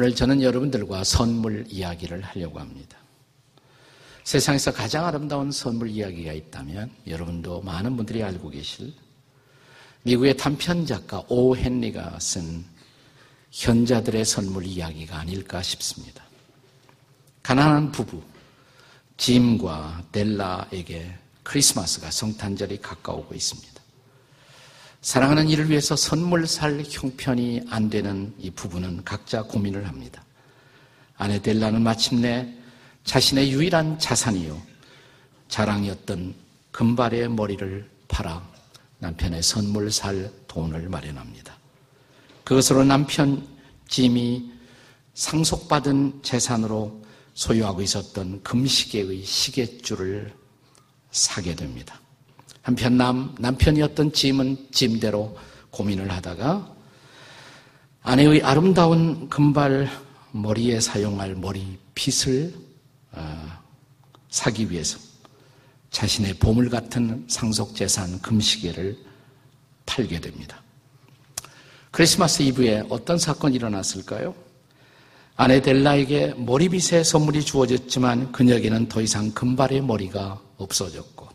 오늘 저는 여러분들과 선물 이야기를 하려고 합니다. 세상에서 가장 아름다운 선물 이야기가 있다면 여러분도 많은 분들이 알고 계실 미국의 단편 작가 오 헨리가 쓴 현자들의 선물 이야기가 아닐까 싶습니다. 가난한 부부 짐과 델라에게 크리스마스가 성탄절이 가까우고 있습니다. 사랑하는 이를 위해서 선물 살 형편이 안 되는 이 부부는 각자 고민을 합니다. 아내 델라는 마침내 자신의 유일한 자산이요. 자랑이었던 금발의 머리를 팔아 남편의 선물 살 돈을 마련합니다. 그것으로 남편 짐이 상속받은 재산으로 소유하고 있었던 금시계의 시계줄을 사게 됩니다. 한편 남, 남편이었던 짐은 짐대로 고민을 하다가 아내의 아름다운 금발 머리에 사용할 머리핏을 어, 사기 위해서 자신의 보물 같은 상속재산 금시계를 팔게 됩니다. 크리스마스 이브에 어떤 사건이 일어났을까요? 아내 델라에게 머리빗의 선물이 주어졌지만 그녀에게는 더 이상 금발의 머리가 없어졌고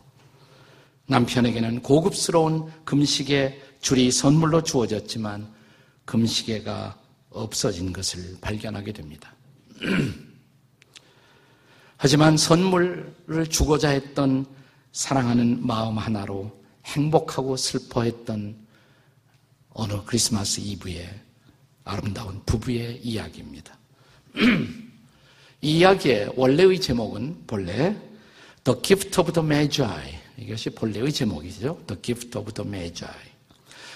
남편에게는 고급스러운 금시계 줄이 선물로 주어졌지만 금시계가 없어진 것을 발견하게 됩니다. 하지만 선물을 주고자 했던 사랑하는 마음 하나로 행복하고 슬퍼했던 어느 크리스마스 이브의 아름다운 부부의 이야기입니다. 이 이야기의 원래의 제목은 본래 The Gift of the Magi 이것이 본래의 제목이죠. The Gift of the Magi.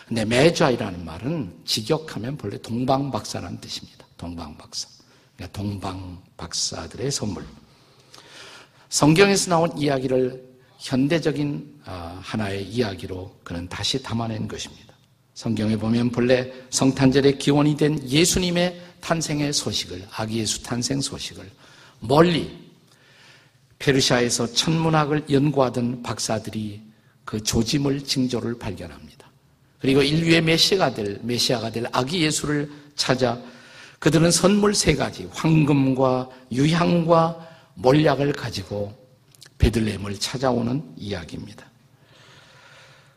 근데 Magi라는 말은 직역하면 본래 동방박사라는 뜻입니다. 동방박사. 그러니까 동방박사들의 선물. 성경에서 나온 이야기를 현대적인 아, 하나의 이야기로 그는 다시 담아낸 것입니다. 성경에 보면 본래 성탄절의 기원이 된 예수님의 탄생의 소식을, 아기 예수 탄생 소식을 멀리 페르시아에서 천문학을 연구하던 박사들이 그 조짐을 징조를 발견합니다. 그리고 인류의 메시아가 될 메시아가 될 아기 예수를 찾아 그들은 선물 세 가지 황금과 유향과 몰약을 가지고 베들레헴을 찾아오는 이야기입니다.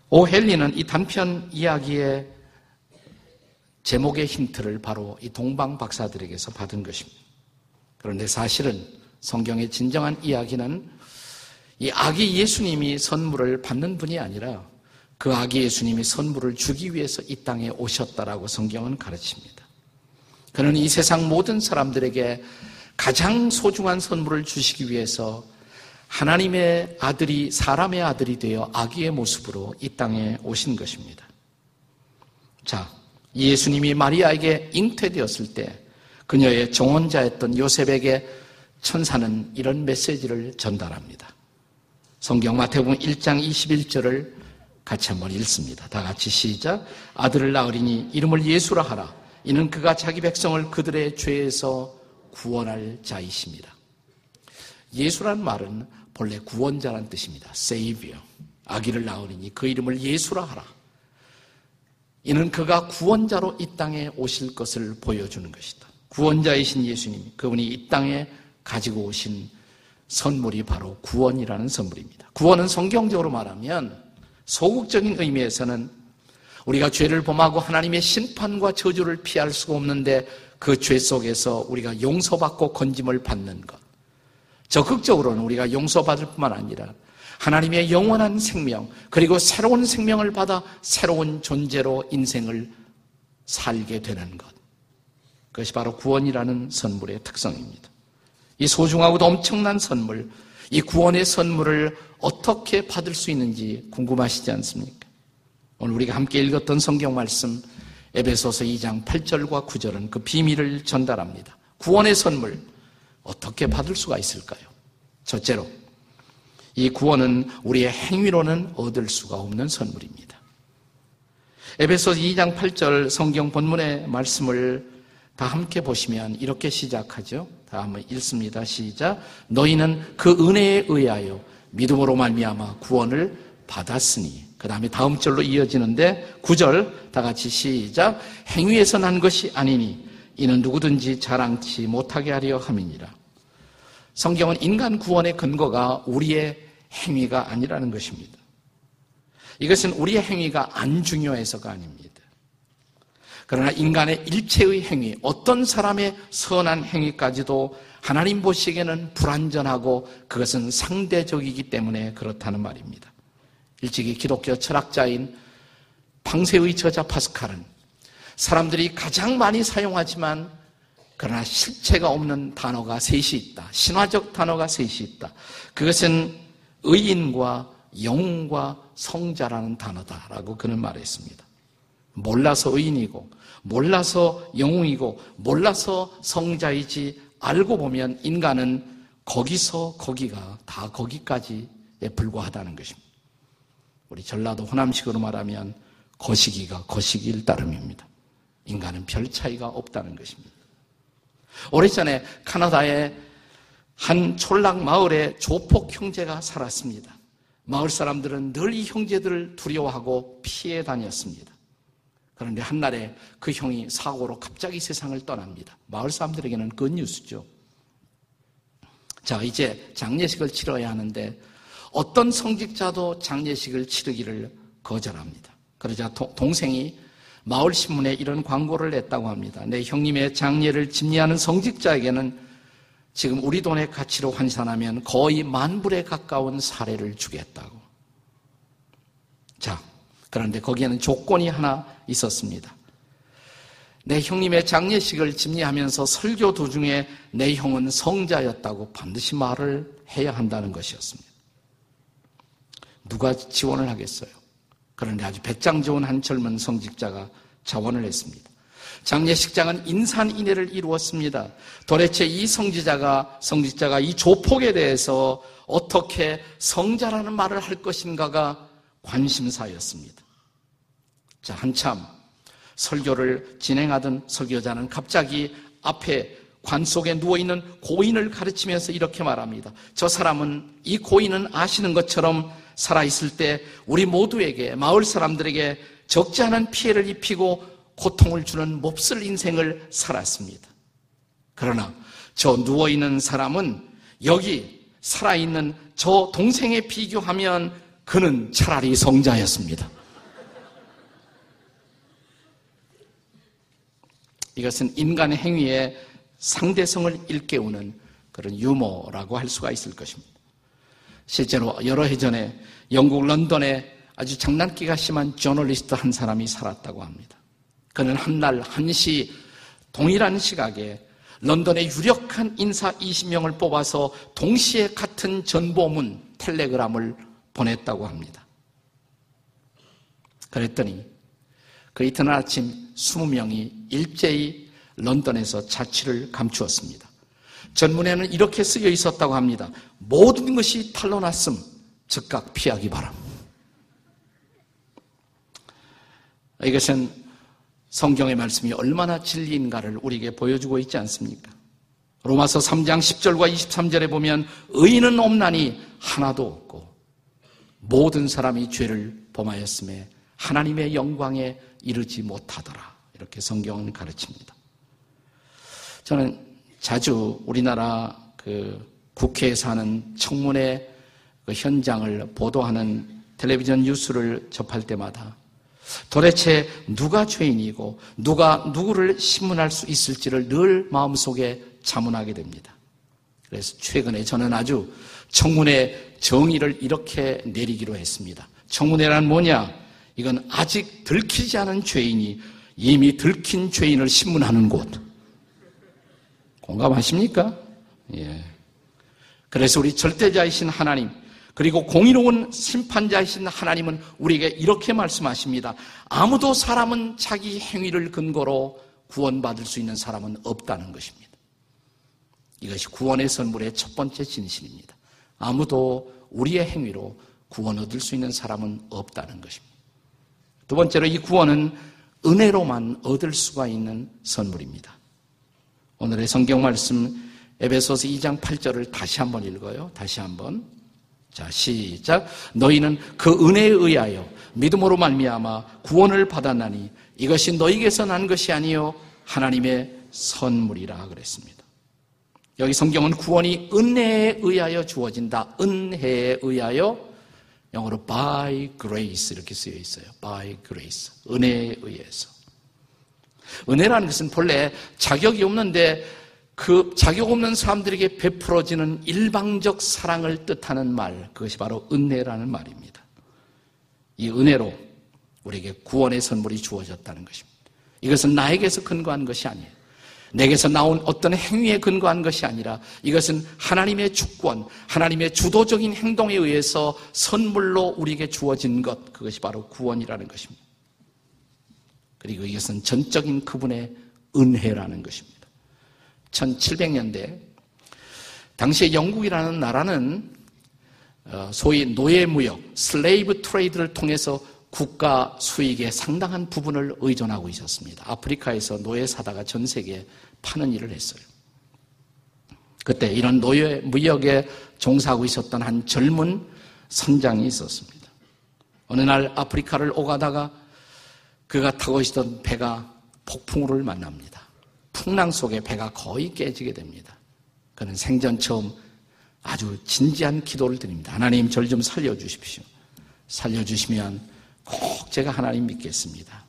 오헬리는 이 단편 이야기의 제목의 힌트를 바로 이 동방 박사들에게서 받은 것입니다. 그런데 사실은 성경의 진정한 이야기는 이 아기 예수님이 선물을 받는 분이 아니라 그 아기 예수님이 선물을 주기 위해서 이 땅에 오셨다라고 성경은 가르칩니다. 그는 이 세상 모든 사람들에게 가장 소중한 선물을 주시기 위해서 하나님의 아들이 사람의 아들이 되어 아기의 모습으로 이 땅에 오신 것입니다. 자, 예수님이 마리아에게 잉태되었을 때 그녀의 정원자였던 요셉에게 천사는 이런 메시지를 전달합니다. 성경 마태복음 1장 21절을 같이 한번 읽습니다. 다 같이 시작. 아들을 낳으리니 이름을 예수라 하라. 이는 그가 자기 백성을 그들의 죄에서 구원할 자이십니다. 예수란 말은 본래 구원자란 뜻입니다. Savior. 아기를 낳으리니 그 이름을 예수라 하라. 이는 그가 구원자로 이 땅에 오실 것을 보여주는 것이다. 구원자이신 예수님, 그분이 이 땅에 가지고 오신 선물이 바로 구원이라는 선물입니다. 구원은 성경적으로 말하면 소극적인 의미에서는 우리가 죄를 범하고 하나님의 심판과 저주를 피할 수가 없는데 그 죄 속에서 우리가 용서받고 건짐을 받는 것. 적극적으로는 우리가 용서받을 뿐만 아니라 하나님의 영원한 생명, 그리고 새로운 생명을 받아 새로운 존재로 인생을 살게 되는 것. 그것이 바로 구원이라는 선물의 특성입니다. 이 소중하고도 엄청난 선물, 이 구원의 선물을 어떻게 받을 수 있는지 궁금하시지 않습니까? 오늘 우리가 함께 읽었던 성경 말씀, 에베소서 2장 8절과 9절은 그 비밀을 전달합니다. 구원의 선물, 어떻게 받을 수가 있을까요? 첫째로, 이 구원은 우리의 행위로는 얻을 수가 없는 선물입니다. 에베소 2장 8절 성경 본문의 말씀을 다 함께 보시면 이렇게 시작하죠. 다 한번 읽습니다. 시작. 너희는 그 은혜에 의하여 믿음으로 말미암아 구원을 받았으니. 그 다음에 다음 절로 이어지는데 9절 다 같이 시작. 행위에서 난 것이 아니니 이는 누구든지 자랑치 못하게 하려 함이니라. 성경은 인간 구원의 근거가 우리의 행위가 아니라는 것입니다. 이것은 우리의 행위가 안 중요해서가 아닙니다. 그러나 인간의 일체의 행위, 어떤 사람의 선한 행위까지도 하나님 보시기에는 불완전하고 그것은 상대적이기 때문에 그렇다는 말입니다. 일찍이 기독교 철학자인 방세의 저자 파스칼은 사람들이 가장 많이 사용하지만 그러나 실체가 없는 단어가 셋이 있다. 신화적 단어가 셋이 있다. 그것은 의인과 영웅과 성자라는 단어다라고 그는 말했습니다. 몰라서 의인이고 몰라서 영웅이고 몰라서 성자이지 알고 보면 인간은 거기서 거기가 다 거기까지에 불과하다는 것입니다. 우리 전라도 호남식으로 말하면 거시기가 거시기일 따름입니다. 인간은 별 차이가 없다는 것입니다. 오래전에 카나다의 한 촌락 마을에 조폭 형제가 살았습니다. 마을 사람들은 늘 이 형제들을 두려워하고 피해 다녔습니다. 그런데 한날에 그 형이 사고로 갑자기 세상을 떠납니다. 마을 사람들에게는 그 뉴스죠. 자, 이제 장례식을 치러야 하는데 어떤 성직자도 장례식을 치르기를 거절합니다. 그러자 동생이 마을 신문에 이런 광고를 냈다고 합니다. 내 형님의 장례를 집례하는 성직자에게는 지금 우리 돈의 가치로 환산하면 거의 만불에 가까운 사례를 주겠다고. 자, 그런데 거기에는 조건이 하나 있었습니다. 내 형님의 장례식을 집례하면서 설교 도중에 내 형은 성자였다고 반드시 말을 해야 한다는 것이었습니다. 누가 지원을 하겠어요? 그런데 아주 배짱 좋은 한 젊은 성직자가 자원을 했습니다. 장례식장은 인산인해를 이루었습니다. 도대체 이 성지자가, 성직자가 이 조폭에 대해서 어떻게 성자라는 말을 할 것인가가 관심사였습니다. 자, 한참 설교를 진행하던 설교자는 갑자기 앞에 관 속에 누워있는 고인을 가르치면서 이렇게 말합니다. 저 사람은 이 고인은 아시는 것처럼 살아있을 때 우리 모두에게 마을 사람들에게 적지 않은 피해를 입히고 고통을 주는 몹쓸 인생을 살았습니다. 그러나 저 누워있는 사람은 여기 살아있는 저 동생에 비교하면 그는 차라리 성자였습니다. 이것은 인간의 행위에 상대성을 일깨우는 그런 유머라고 할 수가 있을 것입니다. 실제로 여러 해 전에 영국 런던에 아주 장난기가 심한 저널리스트 한 사람이 살았다고 합니다. 그는 한날 한시 동일한 시각에 런던의 유력한 인사 20명을 뽑아서 동시에 같은 전보문 텔레그램을 보냈다고 합니다. 그랬더니 그 이튿날 아침 20명이 일제히 런던에서 자취를 감추었습니다. 전문에는 이렇게 쓰여 있었다고 합니다. 모든 것이 탄로났음 즉각 피하기 바람. 이것은 성경의 말씀이 얼마나 진리인가를 우리에게 보여주고 있지 않습니까? 로마서 3장 10절과 23절에 보면 의인은 없나니 하나도 없고 모든 사람이 죄를 범하였음에 하나님의 영광에 이르지 못하더라. 이렇게 성경은 가르칩니다. 저는 자주 우리나라 그 국회에서 하는 청문회 그 현장을 보도하는 텔레비전 뉴스를 접할 때마다 도대체 누가 죄인이고 누가 누구를 신문할 수 있을지를 늘 마음속에 자문하게 됩니다. 그래서 최근에 저는 아주 청문회 정의를 이렇게 내리기로 했습니다. 청문회란 뭐냐? 이건 아직 들키지 않은 죄인이 이미 들킨 죄인을 신문하는 곳. 공감하십니까? 예. 그래서 우리 절대자이신 하나님, 그리고 공의로운 심판자이신 하나님은 우리에게 이렇게 말씀하십니다. 아무도 사람은 자기 행위를 근거로 구원받을 수 있는 사람은 없다는 것입니다. 이것이 구원의 선물의 첫 번째 진실입니다. 아무도 우리의 행위로 구원 얻을 수 있는 사람은 없다는 것입니다. 두 번째로 이 구원은 은혜로만 얻을 수가 있는 선물입니다. 오늘의 성경 말씀 에베소서 2장 8절을 다시 한번 읽어요. 다시 한번. 자, 시작. 너희는 그 은혜에 의하여 믿음으로 말미암아 구원을 받았나니 이것이 너희에게서 난 것이 아니요 하나님의 선물이라 그랬습니다. 여기 성경은 구원이 은혜에 의하여 주어진다. 은혜에 의하여 영어로 by grace 이렇게 쓰여 있어요. by grace. 은혜에 의해서. 은혜라는 것은 본래 자격이 없는데 그 자격 없는 사람들에게 베풀어지는 일방적 사랑을 뜻하는 말, 그것이 바로 은혜라는 말입니다. 이 은혜로 우리에게 구원의 선물이 주어졌다는 것입니다. 이것은 나에게서 근거한 것이 아니에요. 내게서 나온 어떤 행위에 근거한 것이 아니라 이것은 하나님의 주권, 하나님의 주도적인 행동에 의해서 선물로 우리에게 주어진 것, 그것이 바로 구원이라는 것입니다. 그리고 이것은 전적인 그분의 은혜라는 것입니다. 1700년대 당시에 영국이라는 나라는 어, 소위 노예무역, slave trade를 통해서 국가 수익의 상당한 부분을 의존하고 있었습니다. 아프리카에서 노예 사다가 전 세계에 파는 일을 했어요. 그때 이런 노예 무역에 종사하고 있었던 한 젊은 선장이 있었습니다. 어느 날 아프리카를 오가다가 그가 타고 있었던 배가 폭풍우를 만납니다. 풍랑 속에 배가 거의 깨지게 됩니다. 그는 생전 처음 아주 진지한 기도를 드립니다. 하나님 절좀 살려주십시오. 살려주시면 꼭 제가 하나님 믿겠습니다.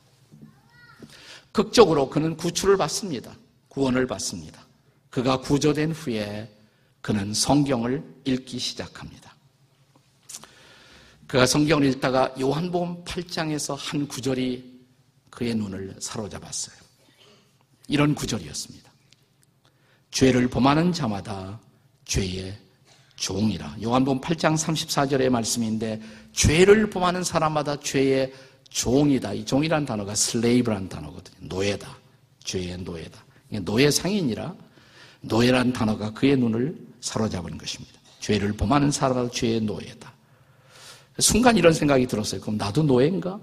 극적으로 그는 구출을 받습니다. 구원을 받습니다. 그가 구조된 후에 그는 성경을 읽기 시작합니다. 그가 성경을 읽다가 요한복음 8장에서 한 구절이 그의 눈을 사로잡았어요. 이런 구절이었습니다. 죄를 범하는 자마다 죄의 종이라. 요한복음 8장 34절의 말씀인데 죄를 범하는 사람마다 죄의 종이다. 이 종이라는 단어가 슬레이브라는 단어거든요. 노예다. 죄의 노예다. 노예 상인이라 노예라는 단어가 그의 눈을 사로잡은 것입니다. 죄를 범하는 사람마다 죄의 노예다. 순간 이런 생각이 들었어요. 그럼 나도 노예인가?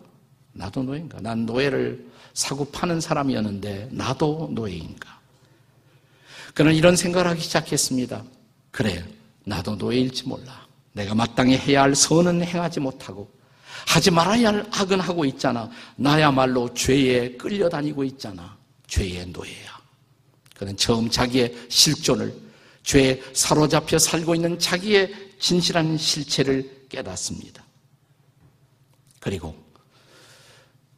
나도 노예인가? 난 노예를 사고 파는 사람이었는데 나도 노예인가? 그는 이런 생각을 하기 시작했습니다. 그래, 나도 노예일지 몰라. 내가 마땅히 해야 할 선은 행하지 못하고 하지 말아야 할 악은 하고 있잖아. 나야말로 죄에 끌려다니고 있잖아. 죄의 노예야. 그는 처음 자기의 실존을 죄에 사로잡혀 살고 있는 자기의 진실한 실체를 깨닫습니다. 그리고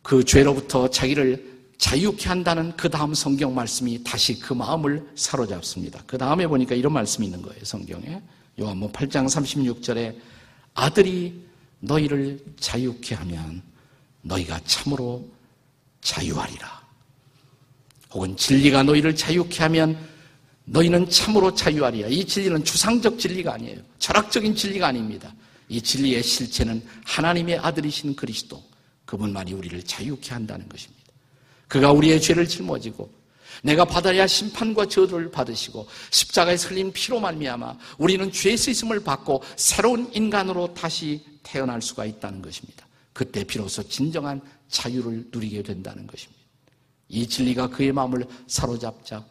그 죄로부터 자기를 자유케 한다는 그 다음 성경 말씀이 다시 그 마음을 사로잡습니다. 그 다음에 보니까 이런 말씀이 있는 거예요, 성경에. 요한복 8장 36절에 아들이 너희를 자유케 하면 너희가 참으로 자유하리라. 혹은 진리가 너희를 자유케 하면 너희는 참으로 자유하리라. 이 진리는 추상적 진리가 아니에요. 철학적인 진리가 아닙니다. 이 진리의 실체는 하나님의 아들이신 그리스도. 그분만이 우리를 자유케 한다는 것입니다. 그가 우리의 죄를 짊어지고 내가 받아야 할 심판과 저주를 받으시고 십자가에 흘린 피로 말미암아 우리는 죄의 쓰임을 받고 새로운 인간으로 다시 태어날 수가 있다는 것입니다. 그때 비로소 진정한 자유를 누리게 된다는 것입니다. 이 진리가 그의 마음을 사로잡자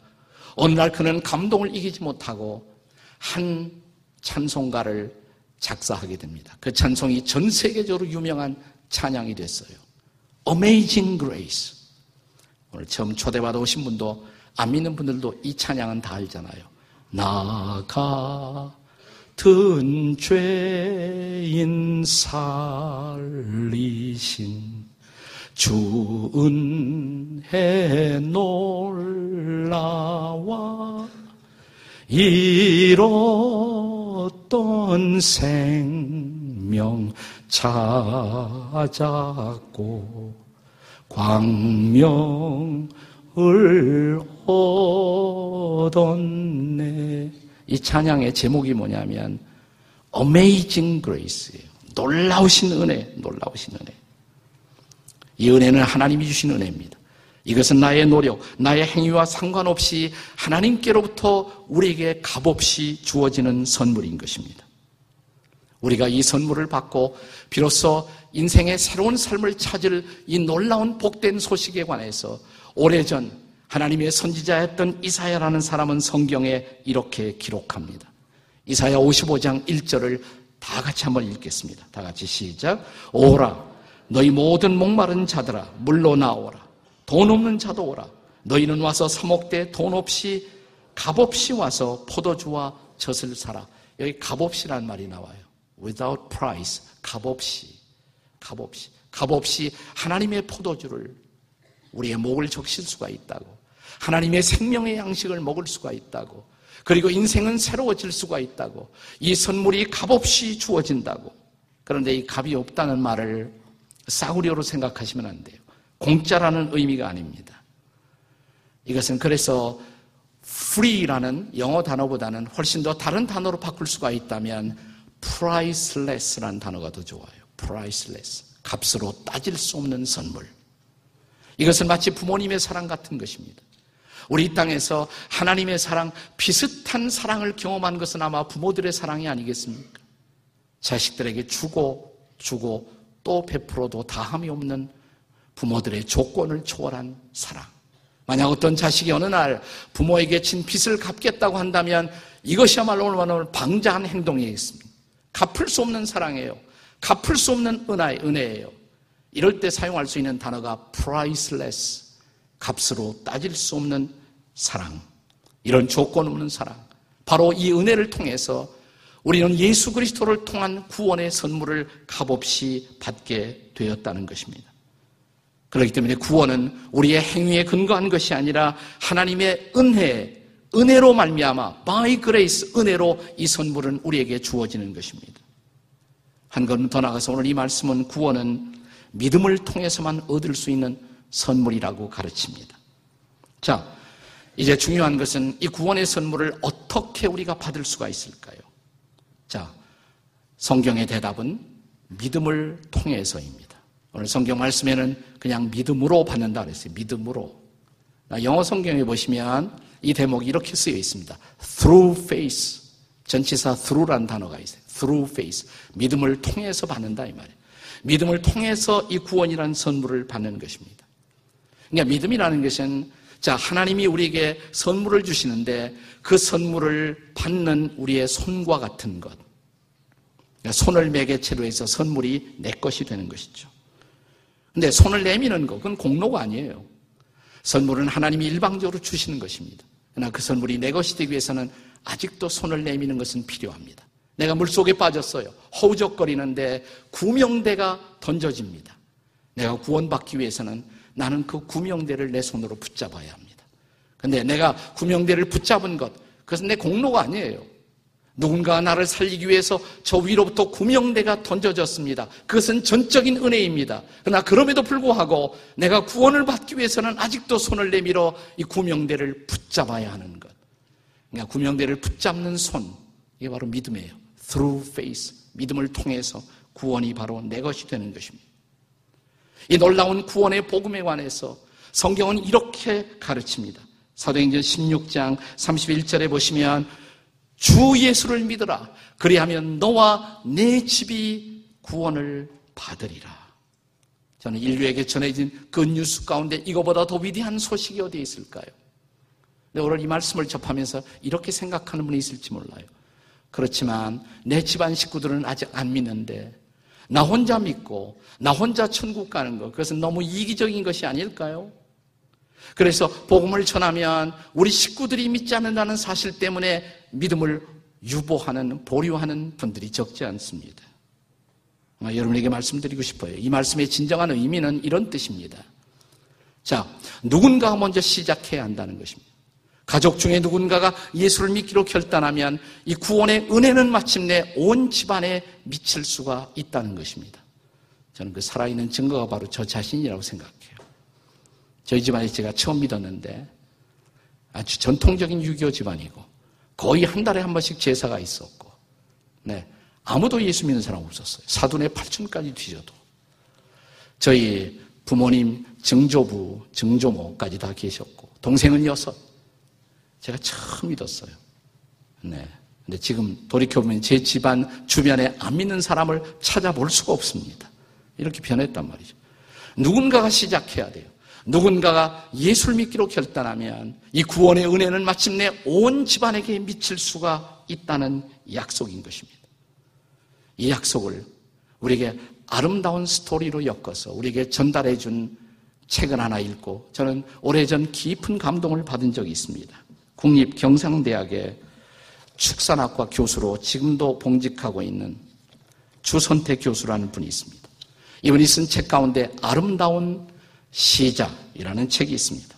어느 날 그는 감동을 이기지 못하고 한 찬송가를 작사하게 됩니다. 그 찬송이 전 세계적으로 유명한 찬양이 됐어요. Amazing Grace. 오늘 처음 초대받아 오신 분도 안 믿는 분들도 이 찬양은 다 알잖아요. 나 같은 죄인 살리신 주은혜 놀라와 잃었던 생명 찾았고 광명을 얻었네. 이 찬양의 제목이 뭐냐면 Amazing Grace예요. 놀라우신 은혜, 놀라우신 은혜. 이 은혜는 하나님이 주신 은혜입니다. 이것은 나의 노력, 나의 행위와 상관없이 하나님께로부터 우리에게 값없이 주어지는 선물인 것입니다. 우리가 이 선물을 받고 비로소 인생의 새로운 삶을 찾을 이 놀라운 복된 소식에 관해서 오래전 하나님의 선지자였던 이사야라는 사람은 성경에 이렇게 기록합니다. 이사야 55장 1절을 다 같이 한번 읽겠습니다. 다 같이 시작. 오라, 너희 모든 목마른 자들아, 물로 나오라. 돈 없는 자도 오라. 너희는 와서 사목대 돈 없이 값없이 와서 포도주와 젖을 사라. 여기 값없이란 말이 나와요. without price. 값없이. 값없이. 값없이 하나님의 포도주를 우리의 목을 적실 수가 있다고. 하나님의 생명의 양식을 먹을 수가 있다고. 그리고 인생은 새로워질 수가 있다고. 이 선물이 값없이 주어진다고. 그런데 이 값이 없다는 말을 싸구려로 생각하시면 안 돼요. 공짜라는 의미가 아닙니다. 이것은 그래서 free라는 영어 단어보다는 훨씬 더 다른 단어로 바꿀 수가 있다면 priceless라는 단어가 더 좋아요. priceless. 값으로 따질 수 없는 선물. 이것은 마치 부모님의 사랑 같은 것입니다. 우리 이 땅에서 하나님의 사랑, 비슷한 사랑을 경험한 것은 아마 부모들의 사랑이 아니겠습니까? 자식들에게 주고, 주고, 또 베풀어도 다함이 없는 부모들의 조건을 초월한 사랑. 만약 어떤 자식이 어느 날 부모에게 진 빚을 갚겠다고 한다면 이것이야말로 얼마나 방자한 행동이겠습니까? 갚을 수 없는 사랑이에요. 갚을 수 없는 은혜, 은혜예요. 이럴 때 사용할 수 있는 단어가 priceless, 값으로 따질 수 없는 사랑. 이런 조건 없는 사랑. 바로 이 은혜를 통해서 우리는 예수 그리스도를 통한 구원의 선물을 값없이 받게 되었다는 것입니다. 그렇기 때문에 구원은 우리의 행위에 근거한 것이 아니라 하나님의 은혜, 은혜로 말미암아 by grace 은혜로 이 선물은 우리에게 주어지는 것입니다. 한 걸음 더 나가서 오늘 이 말씀은 구원은 믿음을 통해서만 얻을 수 있는 선물이라고 가르칩니다. 자, 이제 중요한 것은 이 구원의 선물을 어떻게 우리가 받을 수가 있을까요? 자, 성경의 대답은 믿음을 통해서입니다. 오늘 성경 말씀에는 그냥 믿음으로 받는다 그랬어요. 믿음으로. 영어 성경에 보시면 이 대목이 이렇게 쓰여 있습니다. through faith. 전치사 through라는 단어가 있어요. through faith. 믿음을 통해서 받는다 이 말이에요. 믿음을 통해서 이 구원이라는 선물을 받는 것입니다. 그러니까 믿음이라는 것은 자, 하나님이 우리에게 선물을 주시는데 그 선물을 받는 우리의 손과 같은 것. 그러니까 손을 매개체로 해서 선물이 내 것이 되는 것이죠. 근데 손을 내미는 거, 그건 공로가 아니에요. 선물은 하나님이 일방적으로 주시는 것입니다. 그러나 그 선물이 내 것이 되기 위해서는 아직도 손을 내미는 것은 필요합니다. 내가 물속에 빠졌어요. 허우적거리는데 구명대가 던져집니다. 내가 구원받기 위해서는 나는 그 구명대를 내 손으로 붙잡아야 합니다. 근데 내가 구명대를 붙잡은 것, 그것은 내 공로가 아니에요. 누군가 나를 살리기 위해서 저 위로부터 구명대가 던져졌습니다. 그것은 전적인 은혜입니다. 그러나 그럼에도 불구하고 내가 구원을 받기 위해서는 아직도 손을 내밀어 이 구명대를 붙잡아야 하는 것. 그러니까 구명대를 붙잡는 손, 이게 바로 믿음이에요. Through faith. 믿음을 통해서 구원이 바로 내 것이 되는 것입니다. 이 놀라운 구원의 복음에 관해서 성경은 이렇게 가르칩니다. 사도행전 16장 31절에 보시면 주 예수를 믿으라. 그리하면 너와 내 집이 구원을 받으리라. 저는 인류에게 전해진 그 뉴스 가운데 이거보다 더 위대한 소식이 어디에 있을까요? 근데 오늘 이 말씀을 접하면서 이렇게 생각하는 분이 있을지 몰라요. 그렇지만 내 집안 식구들은 아직 안 믿는데 나 혼자 믿고 나 혼자 천국 가는 것 그것은 너무 이기적인 것이 아닐까요? 그래서 복음을 전하면 우리 식구들이 믿지 않는다는 사실 때문에 믿음을 유보하는, 보류하는 분들이 적지 않습니다. 여러분에게 말씀드리고 싶어요. 이 말씀의 진정한 의미는 이런 뜻입니다. 자, 누군가가 먼저 시작해야 한다는 것입니다. 가족 중에 누군가가 예수를 믿기로 결단하면 이 구원의 은혜는 마침내 온 집안에 미칠 수가 있다는 것입니다. 저는 그 살아있는 증거가 바로 저 자신이라고 생각해요. 저희 집안에 제가 처음 믿었는데 아주 전통적인 유교 집안이고 거의 한 달에 한 번씩 제사가 있었고 네 아무도 예수 믿는 사람 없었어요. 사돈의 팔촌까지 뒤져도 저희 부모님 증조부, 증조모까지 다 계셨고 동생은 여섯. 제가 처음 믿었어요. 네. 근데 지금 돌이켜보면 제 집안 주변에 안 믿는 사람을 찾아볼 수가 없습니다. 이렇게 변했단 말이죠. 누군가가 시작해야 돼요. 누군가가 예수를 믿기로 결단하면 이 구원의 은혜는 마침내 온 집안에게 미칠 수가 있다는 약속인 것입니다. 이 약속을 우리에게 아름다운 스토리로 엮어서 우리에게 전달해 준 책을 하나 읽고 저는 오래전 깊은 감동을 받은 적이 있습니다. 국립 경상대학의 축산학과 교수로 지금도 봉직하고 있는 주선태 교수라는 분이 있습니다. 이분이 쓴 책 가운데 아름다운 시작이라는 책이 있습니다.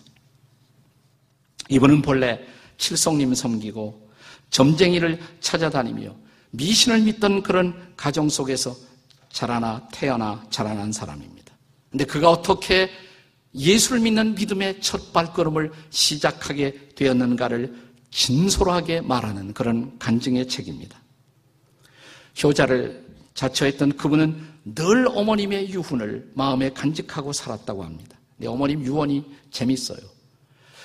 이분은 본래 칠성님 섬기고 점쟁이를 찾아다니며 미신을 믿던 그런 가정 속에서 자라나 태어나 자라난 사람입니다. 근데 그가 어떻게 예수를 믿는 믿음의 첫 발걸음을 시작하게 되었는가를 진솔하게 말하는 그런 간증의 책입니다. 효자를 자처했던 그분은 늘 어머님의 유훈을 마음에 간직하고 살았다고 합니다. 내 어머님 유언이 재밌어요.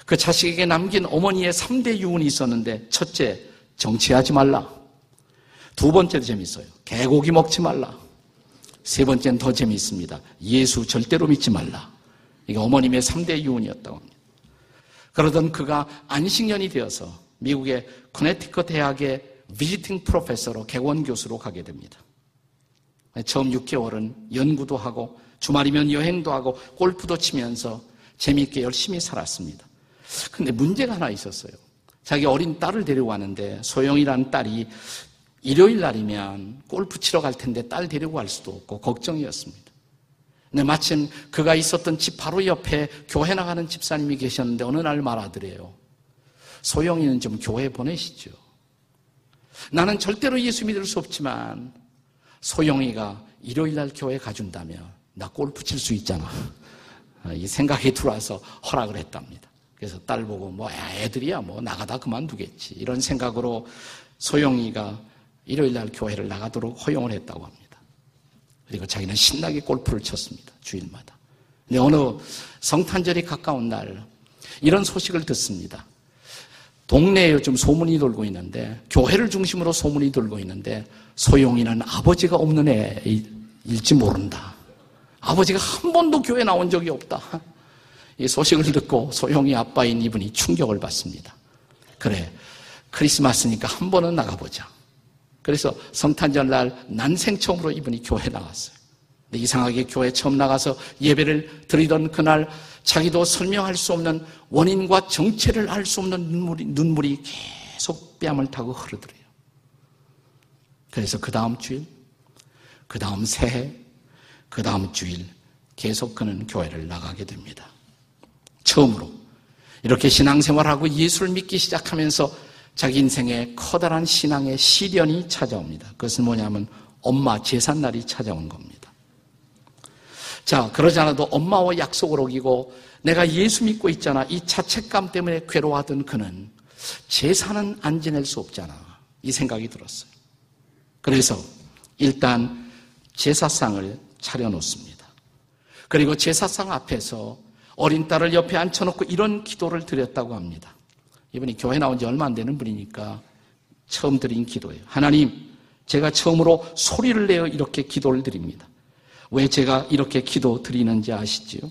그 자식에게 남긴 어머니의 3대 유언이 있었는데 첫째, 정치하지 말라. 두 번째도 재밌어요. 개고기 먹지 말라. 세 번째는 더 재미있습니다. 예수 절대로 믿지 말라. 이게 어머님의 3대 유언이었다고 합니다. 그러던 그가 안식년이 되어서 미국의 커네티컷 대학의 비지팅 프로페서로 개원 교수로 가게 됩니다. 처음 6개월은 연구도 하고 주말이면 여행도 하고 골프도 치면서 재미있게 열심히 살았습니다. 근데 문제가 하나 있었어요. 자기 어린 딸을 데리고 왔는데 소영이라는 딸이 일요일 날이면 골프 치러 갈 텐데 딸 데리고 갈 수도 없고 걱정이었습니다. 근데 마침 그가 있었던 집 바로 옆에 교회 나가는 집사님이 계셨는데 어느 날 말하더래요. 소영이는 좀 교회 보내시죠. 나는 절대로 예수 믿을 수 없지만 소영이가 일요일 날 교회 가준다면 나 골프 칠 수 있잖아. 이 생각이 들어와서 허락을 했답니다. 그래서 딸 보고 뭐 애들이야 뭐 나가다 그만두겠지 이런 생각으로 소영이가 일요일 날 교회를 나가도록 허용을 했다고 합니다. 그리고 자기는 신나게 골프를 쳤습니다. 주일마다. 근데 어느 성탄절이 가까운 날 이런 소식을 듣습니다. 동네에 요즘 소문이 돌고 있는데 교회를 중심으로 소문이 돌고 있는데 소용이는 아버지가 없는 애일지 모른다. 아버지가 한 번도 교회 나온 적이 없다. 이 소식을 듣고 소용이 아빠인 이분이 충격을 받습니다. 그래, 크리스마스니까 한 번은 나가보자. 그래서 성탄절 날 난생 처음으로 이분이 교회 나갔어요. 근데 이상하게 교회 처음 나가서 예배를 드리던 그날 자기도 설명할 수 없는 원인과 정체를 알 수 없는 눈물이, 눈물이 계속 뺨을 타고 흐르더래요. 그래서 그 다음 주일, 그 다음 새해, 그 다음 주일 계속 그는 교회를 나가게 됩니다. 처음으로 이렇게 신앙생활하고 예수를 믿기 시작하면서 자기 인생에 커다란 신앙의 시련이 찾아옵니다. 그것은 뭐냐면 엄마 제삿날이 찾아온 겁니다. 자, 그러지 않아도 엄마와 약속을 어기고 내가 예수 믿고 있잖아. 이 자책감 때문에 괴로워하던 그는 제사는 안 지낼 수 없잖아. 이 생각이 들었어요. 그래서 일단 제사상을 차려놓습니다. 그리고 제사상 앞에서 어린 딸을 옆에 앉혀놓고 이런 기도를 드렸다고 합니다. 이분이 교회 나온 지 얼마 안 되는 분이니까 처음 드린 기도예요. 하나님, 제가 처음으로 소리를 내어 이렇게 기도를 드립니다. 왜 제가 이렇게 기도 드리는지 아시지요?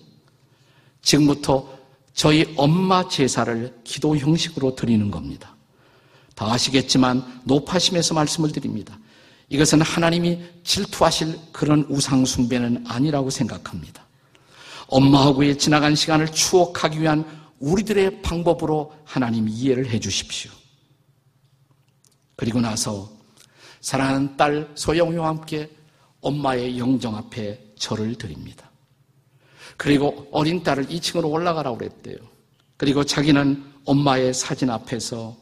지금부터 저희 엄마 제사를 기도 형식으로 드리는 겁니다. 다 아시겠지만 높아심에서 말씀을 드립니다. 이것은 하나님이 질투하실 그런 우상숭배는 아니라고 생각합니다. 엄마하고의 지나간 시간을 추억하기 위한 우리들의 방법으로 하나님 이해를 해 주십시오. 그리고 나서 사랑하는 딸 소영이와 함께 엄마의 영정 앞에 절을 드립니다. 그리고 어린 딸을 2층으로 올라가라고 그랬대요. 그리고 자기는 엄마의 사진 앞에서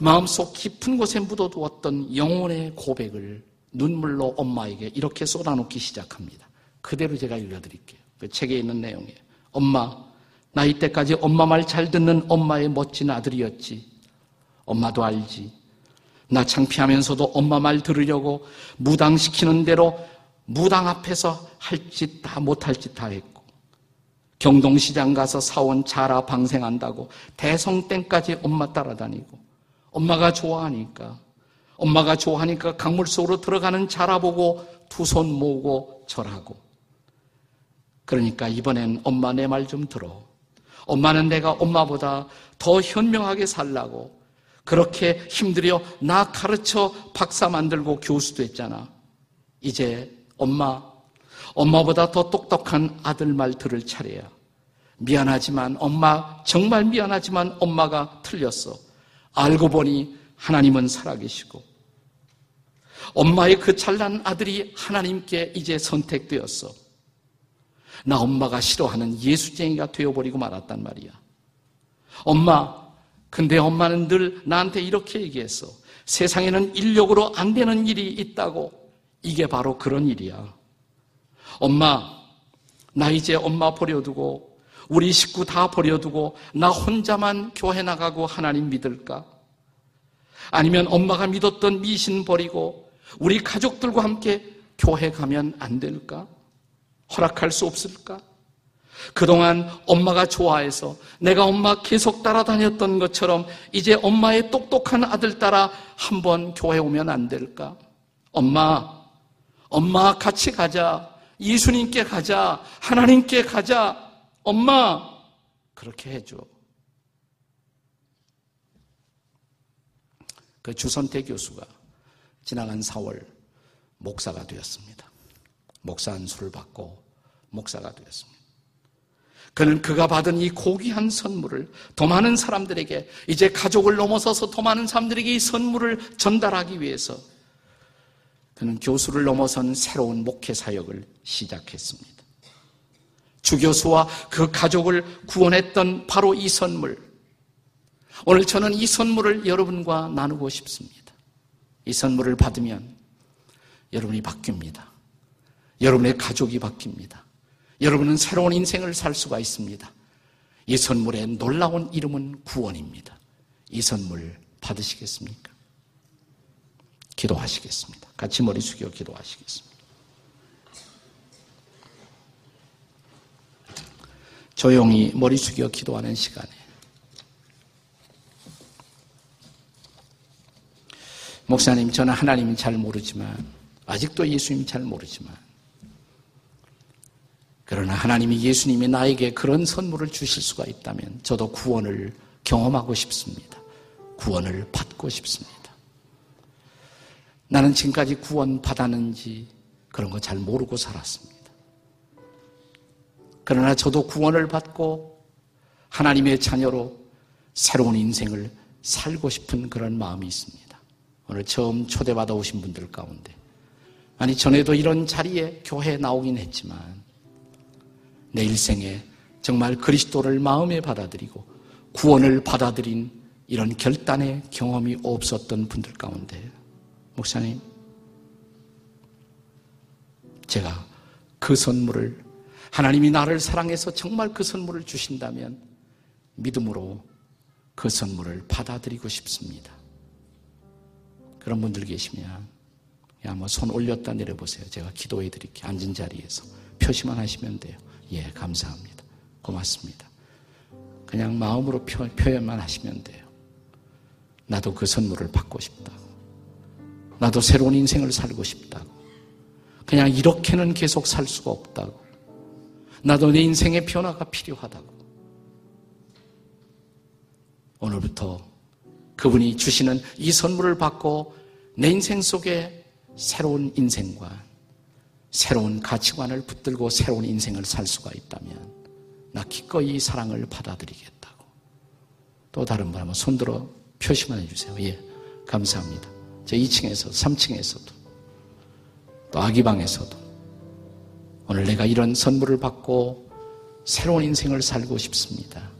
마음속 깊은 곳에 묻어두었던 영혼의 고백을 눈물로 엄마에게 이렇게 쏟아놓기 시작합니다. 그대로 제가 읽어드릴게요. 그 책에 있는 내용이에요. 엄마, 나 이때까지 엄마 말 잘 듣는 엄마의 멋진 아들이었지. 엄마도 알지. 나 창피하면서도 엄마 말 들으려고 무당시키는 대로 무당 앞에서 할 짓 다 못할 짓 다 했고 경동시장 가서 사온 자라 방생한다고 대성땡까지 엄마 따라다니고 엄마가 좋아하니까 엄마가 좋아하니까 강물 속으로 들어가는 자라 보고 두 손 모으고 절하고 그러니까 이번엔 엄마 내 말 좀 들어. 엄마는 내가 엄마보다 더 현명하게 살라고 그렇게 힘들여 나 가르쳐 박사 만들고 교수도 했잖아. 이제 엄마 엄마보다 더 똑똑한 아들 말 들을 차례야. 미안하지만 엄마 정말 미안하지만 엄마가 틀렸어. 알고 보니 하나님은 살아계시고 엄마의 그 잘난 아들이 하나님께 이제 선택되었어. 나 엄마가 싫어하는 예수쟁이가 되어버리고 말았단 말이야. 엄마, 근데 엄마는 늘 나한테 이렇게 얘기했어. 세상에는 인력으로 안 되는 일이 있다고. 이게 바로 그런 일이야. 엄마, 나 이제 엄마 버려두고 우리 식구 다 버려두고 나 혼자만 교회 나가고 하나님 믿을까? 아니면 엄마가 믿었던 미신 버리고 우리 가족들과 함께 교회 가면 안 될까? 허락할 수 없을까? 그동안 엄마가 좋아해서 내가 엄마 계속 따라다녔던 것처럼 이제 엄마의 똑똑한 아들 따라 한번 교회 오면 안 될까? 엄마, 엄마 같이 가자. 예수님께 가자. 하나님께 가자. 엄마, 그렇게 해줘. 그 주선태 교수가 지나간 4월 목사가 되었습니다. 목사 안수를 받고 목사가 되었습니다. 그는 그가 받은 이 고귀한 선물을 더 많은 사람들에게 이제 가족을 넘어서서 더 많은 사람들에게 이 선물을 전달하기 위해서 그는 교수를 넘어선 새로운 목회 사역을 시작했습니다. 주교수와 그 가족을 구원했던 바로 이 선물. 오늘 저는 이 선물을 여러분과 나누고 싶습니다. 이 선물을 받으면 여러분이 바뀝니다. 여러분의 가족이 바뀝니다. 여러분은 새로운 인생을 살 수가 있습니다. 이 선물의 놀라운 이름은 구원입니다. 이 선물 받으시겠습니까? 기도하시겠습니다. 같이 머리 숙여 기도하시겠습니다. 조용히 머리 숙여 기도하는 시간에 목사님 저는 하나님 잘 모르지만 아직도 예수님 잘 모르지만 그러나 하나님이 예수님이 나에게 그런 선물을 주실 수가 있다면 저도 구원을 경험하고 싶습니다. 구원을 받고 싶습니다. 나는 지금까지 구원 받았는지 그런 거 잘 모르고 살았습니다. 그러나 저도 구원을 받고 하나님의 자녀로 새로운 인생을 살고 싶은 그런 마음이 있습니다. 오늘 처음 초대받아 오신 분들 가운데 아니 전에도 이런 자리에 교회에 나오긴 했지만 내 일생에 정말 그리스도를 마음에 받아들이고 구원을 받아들인 이런 결단의 경험이 없었던 분들 가운데 목사님 제가 그 선물을 하나님이 나를 사랑해서 정말 그 선물을 주신다면 믿음으로 그 선물을 받아들이고 싶습니다. 그런 분들 계시면 한번 손 올렸다 내려보세요. 제가 기도해 드릴게요. 앉은 자리에서 표시만 하시면 돼요. 예, 감사합니다. 고맙습니다. 그냥 마음으로 표, 현만 하시면 돼요. 나도 그 선물을 받고 싶다고. 나도 새로운 인생을 살고 싶다고. 그냥 이렇게는 계속 살 수가 없다고. 나도 내 인생의 변화가 필요하다고. 오늘부터 그분이 주시는 이 선물을 받고 내 인생 속에 새로운 인생과 새로운 가치관을 붙들고 새로운 인생을 살 수가 있다면 나 기꺼이 이 사랑을 받아들이겠다고. 또 다른 분 한번 손들어 표시만 해주세요. 예, 감사합니다. 저 2층에서, 3층에서도, 또 아기방에서도 오늘 내가 이런 선물을 받고 새로운 인생을 살고 싶습니다.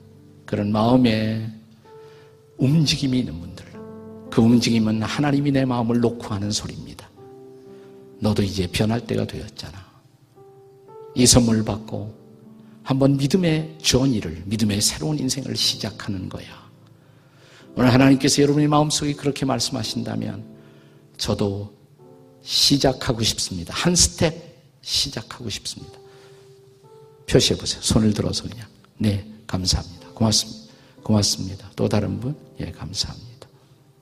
그런 마음에 움직임이 있는 분들, 그 움직임은 하나님이 내 마음을 놓고 하는 소리입니다. 너도 이제 변할 때가 되었잖아. 이 선물 받고 한번 믿음의 전의를, 믿음의 새로운 인생을 시작하는 거야. 오늘 하나님께서 여러분의 마음속에 그렇게 말씀하신다면 저도 시작하고 싶습니다. 한 스텝 시작하고 싶습니다. 표시해 보세요. 손을 들어서 그냥. 네, 감사합니다. 고맙습니다. 고맙습니다. 또 다른 분? 예, 감사합니다.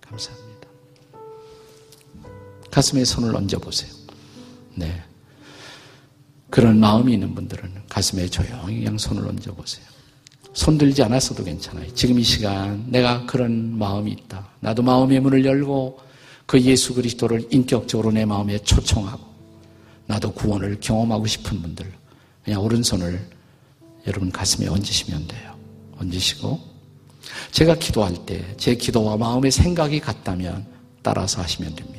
감사합니다. 가슴에 손을 얹어 보세요. 네. 그런 마음이 있는 분들은 가슴에 조용히 그냥 손을 얹어보세요. 손 들지 않았어도 괜찮아요. 지금 이 시간 내가 그런 마음이 있다. 나도 마음의 문을 열고 그 예수 그리스도를 인격적으로 내 마음에 초청하고 나도 구원을 경험하고 싶은 분들 그냥 오른손을 여러분 가슴에 얹으시면 돼요. 얹으시고 제가 기도할 때 제 기도와 마음의 생각이 같다면 따라서 하시면 됩니다.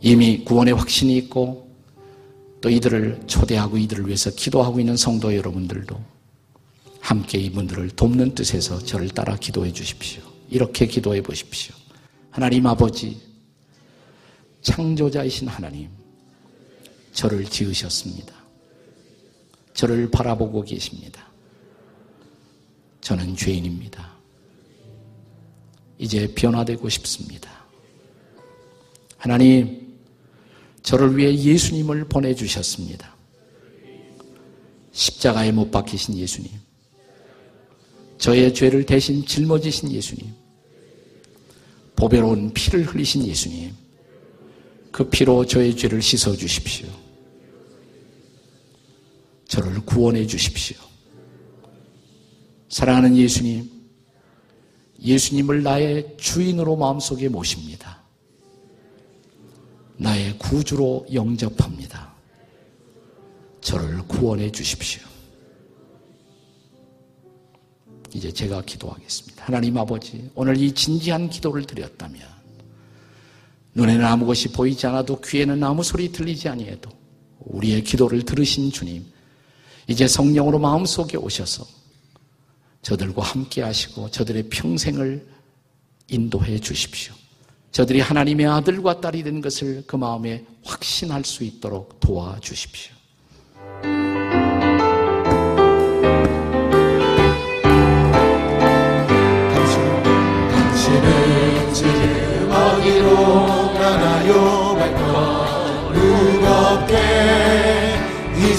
이미 구원의 확신이 있고 또 이들을 초대하고 이들을 위해서 기도하고 있는 성도 여러분들도 함께 이분들을 돕는 뜻에서 저를 따라 기도해 주십시오. 이렇게 기도해 보십시오. 하나님 아버지, 창조자이신 하나님, 저를 지으셨습니다. 저를 바라보고 계십니다. 저는 죄인입니다. 이제 변화되고 싶습니다. 하나님, 저를 위해 예수님을 보내주셨습니다. 십자가에 못 박히신 예수님. 저의 죄를 대신 짊어지신 예수님. 보배로운 피를 흘리신 예수님. 그 피로 저의 죄를 씻어 주십시오. 저를 구원해 주십시오. 사랑하는 예수님, 예수님을 나의 주인으로 마음속에 모십니다. 나의 구주로 영접합니다. 저를 구원해 주십시오. 이제 제가 기도하겠습니다. 하나님 아버지, 오늘 이 진지한 기도를 드렸다면 눈에는 아무것이 보이지 않아도 귀에는 아무 소리 들리지 아니해도 우리의 기도를 들으신 주님, 이제 성령으로 마음속에 오셔서 저들과 함께 하시고 저들의 평생을 인도해 주십시오. 저들이 하나님의 아들과 딸이 된 것을 그 마음에 확신할 수 있도록 도와주십시오.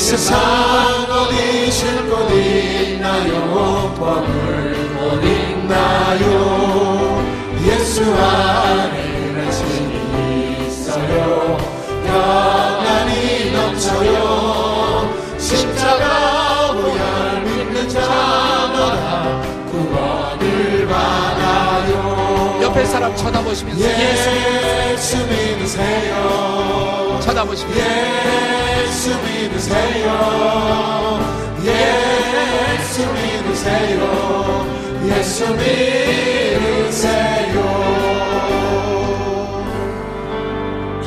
세상 사람 쳐다보시면서 예수 믿으세요 쳐다보시면서 예수 믿으세요 예수 믿으세요 예수 믿으세요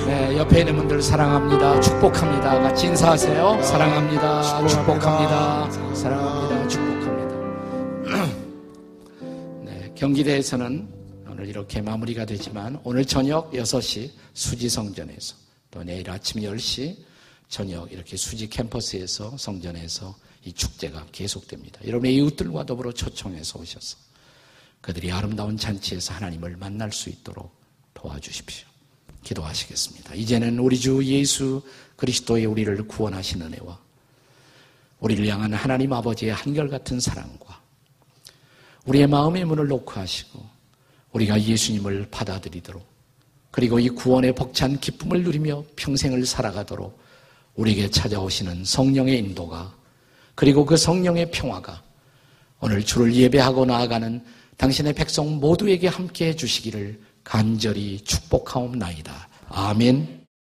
네, 옆에 있는 분들 사랑합니다. 축복합니다. 같이 인사하세요. 사랑합니다. 축복합니다. 사랑합니다. 축복합니다. 네, 경기대에서는 오늘 이렇게 마무리가 되지만 오늘 저녁 6시 수지 성전에서 또 내일 아침 10시 저녁 이렇게 수지 캠퍼스에서 성전에서 이 축제가 계속됩니다. 여러분의 이웃들과 더불어 초청해서 오셔서 그들이 아름다운 잔치에서 하나님을 만날 수 있도록 도와주십시오. 기도하시겠습니다. 이제는 우리 주 예수 그리스도의 우리를 구원하신 은혜와 우리를 향한 하나님 아버지의 한결같은 사랑과 우리의 마음의 문을 놓고 하시고 우리가 예수님을 받아들이도록 그리고 이 구원의 벅찬 기쁨을 누리며 평생을 살아가도록 우리에게 찾아오시는 성령의 인도가 그리고 그 성령의 평화가 오늘 주를 예배하고 나아가는 당신의 백성 모두에게 함께 해 주시기를 간절히 축복하옵나이다. 아멘.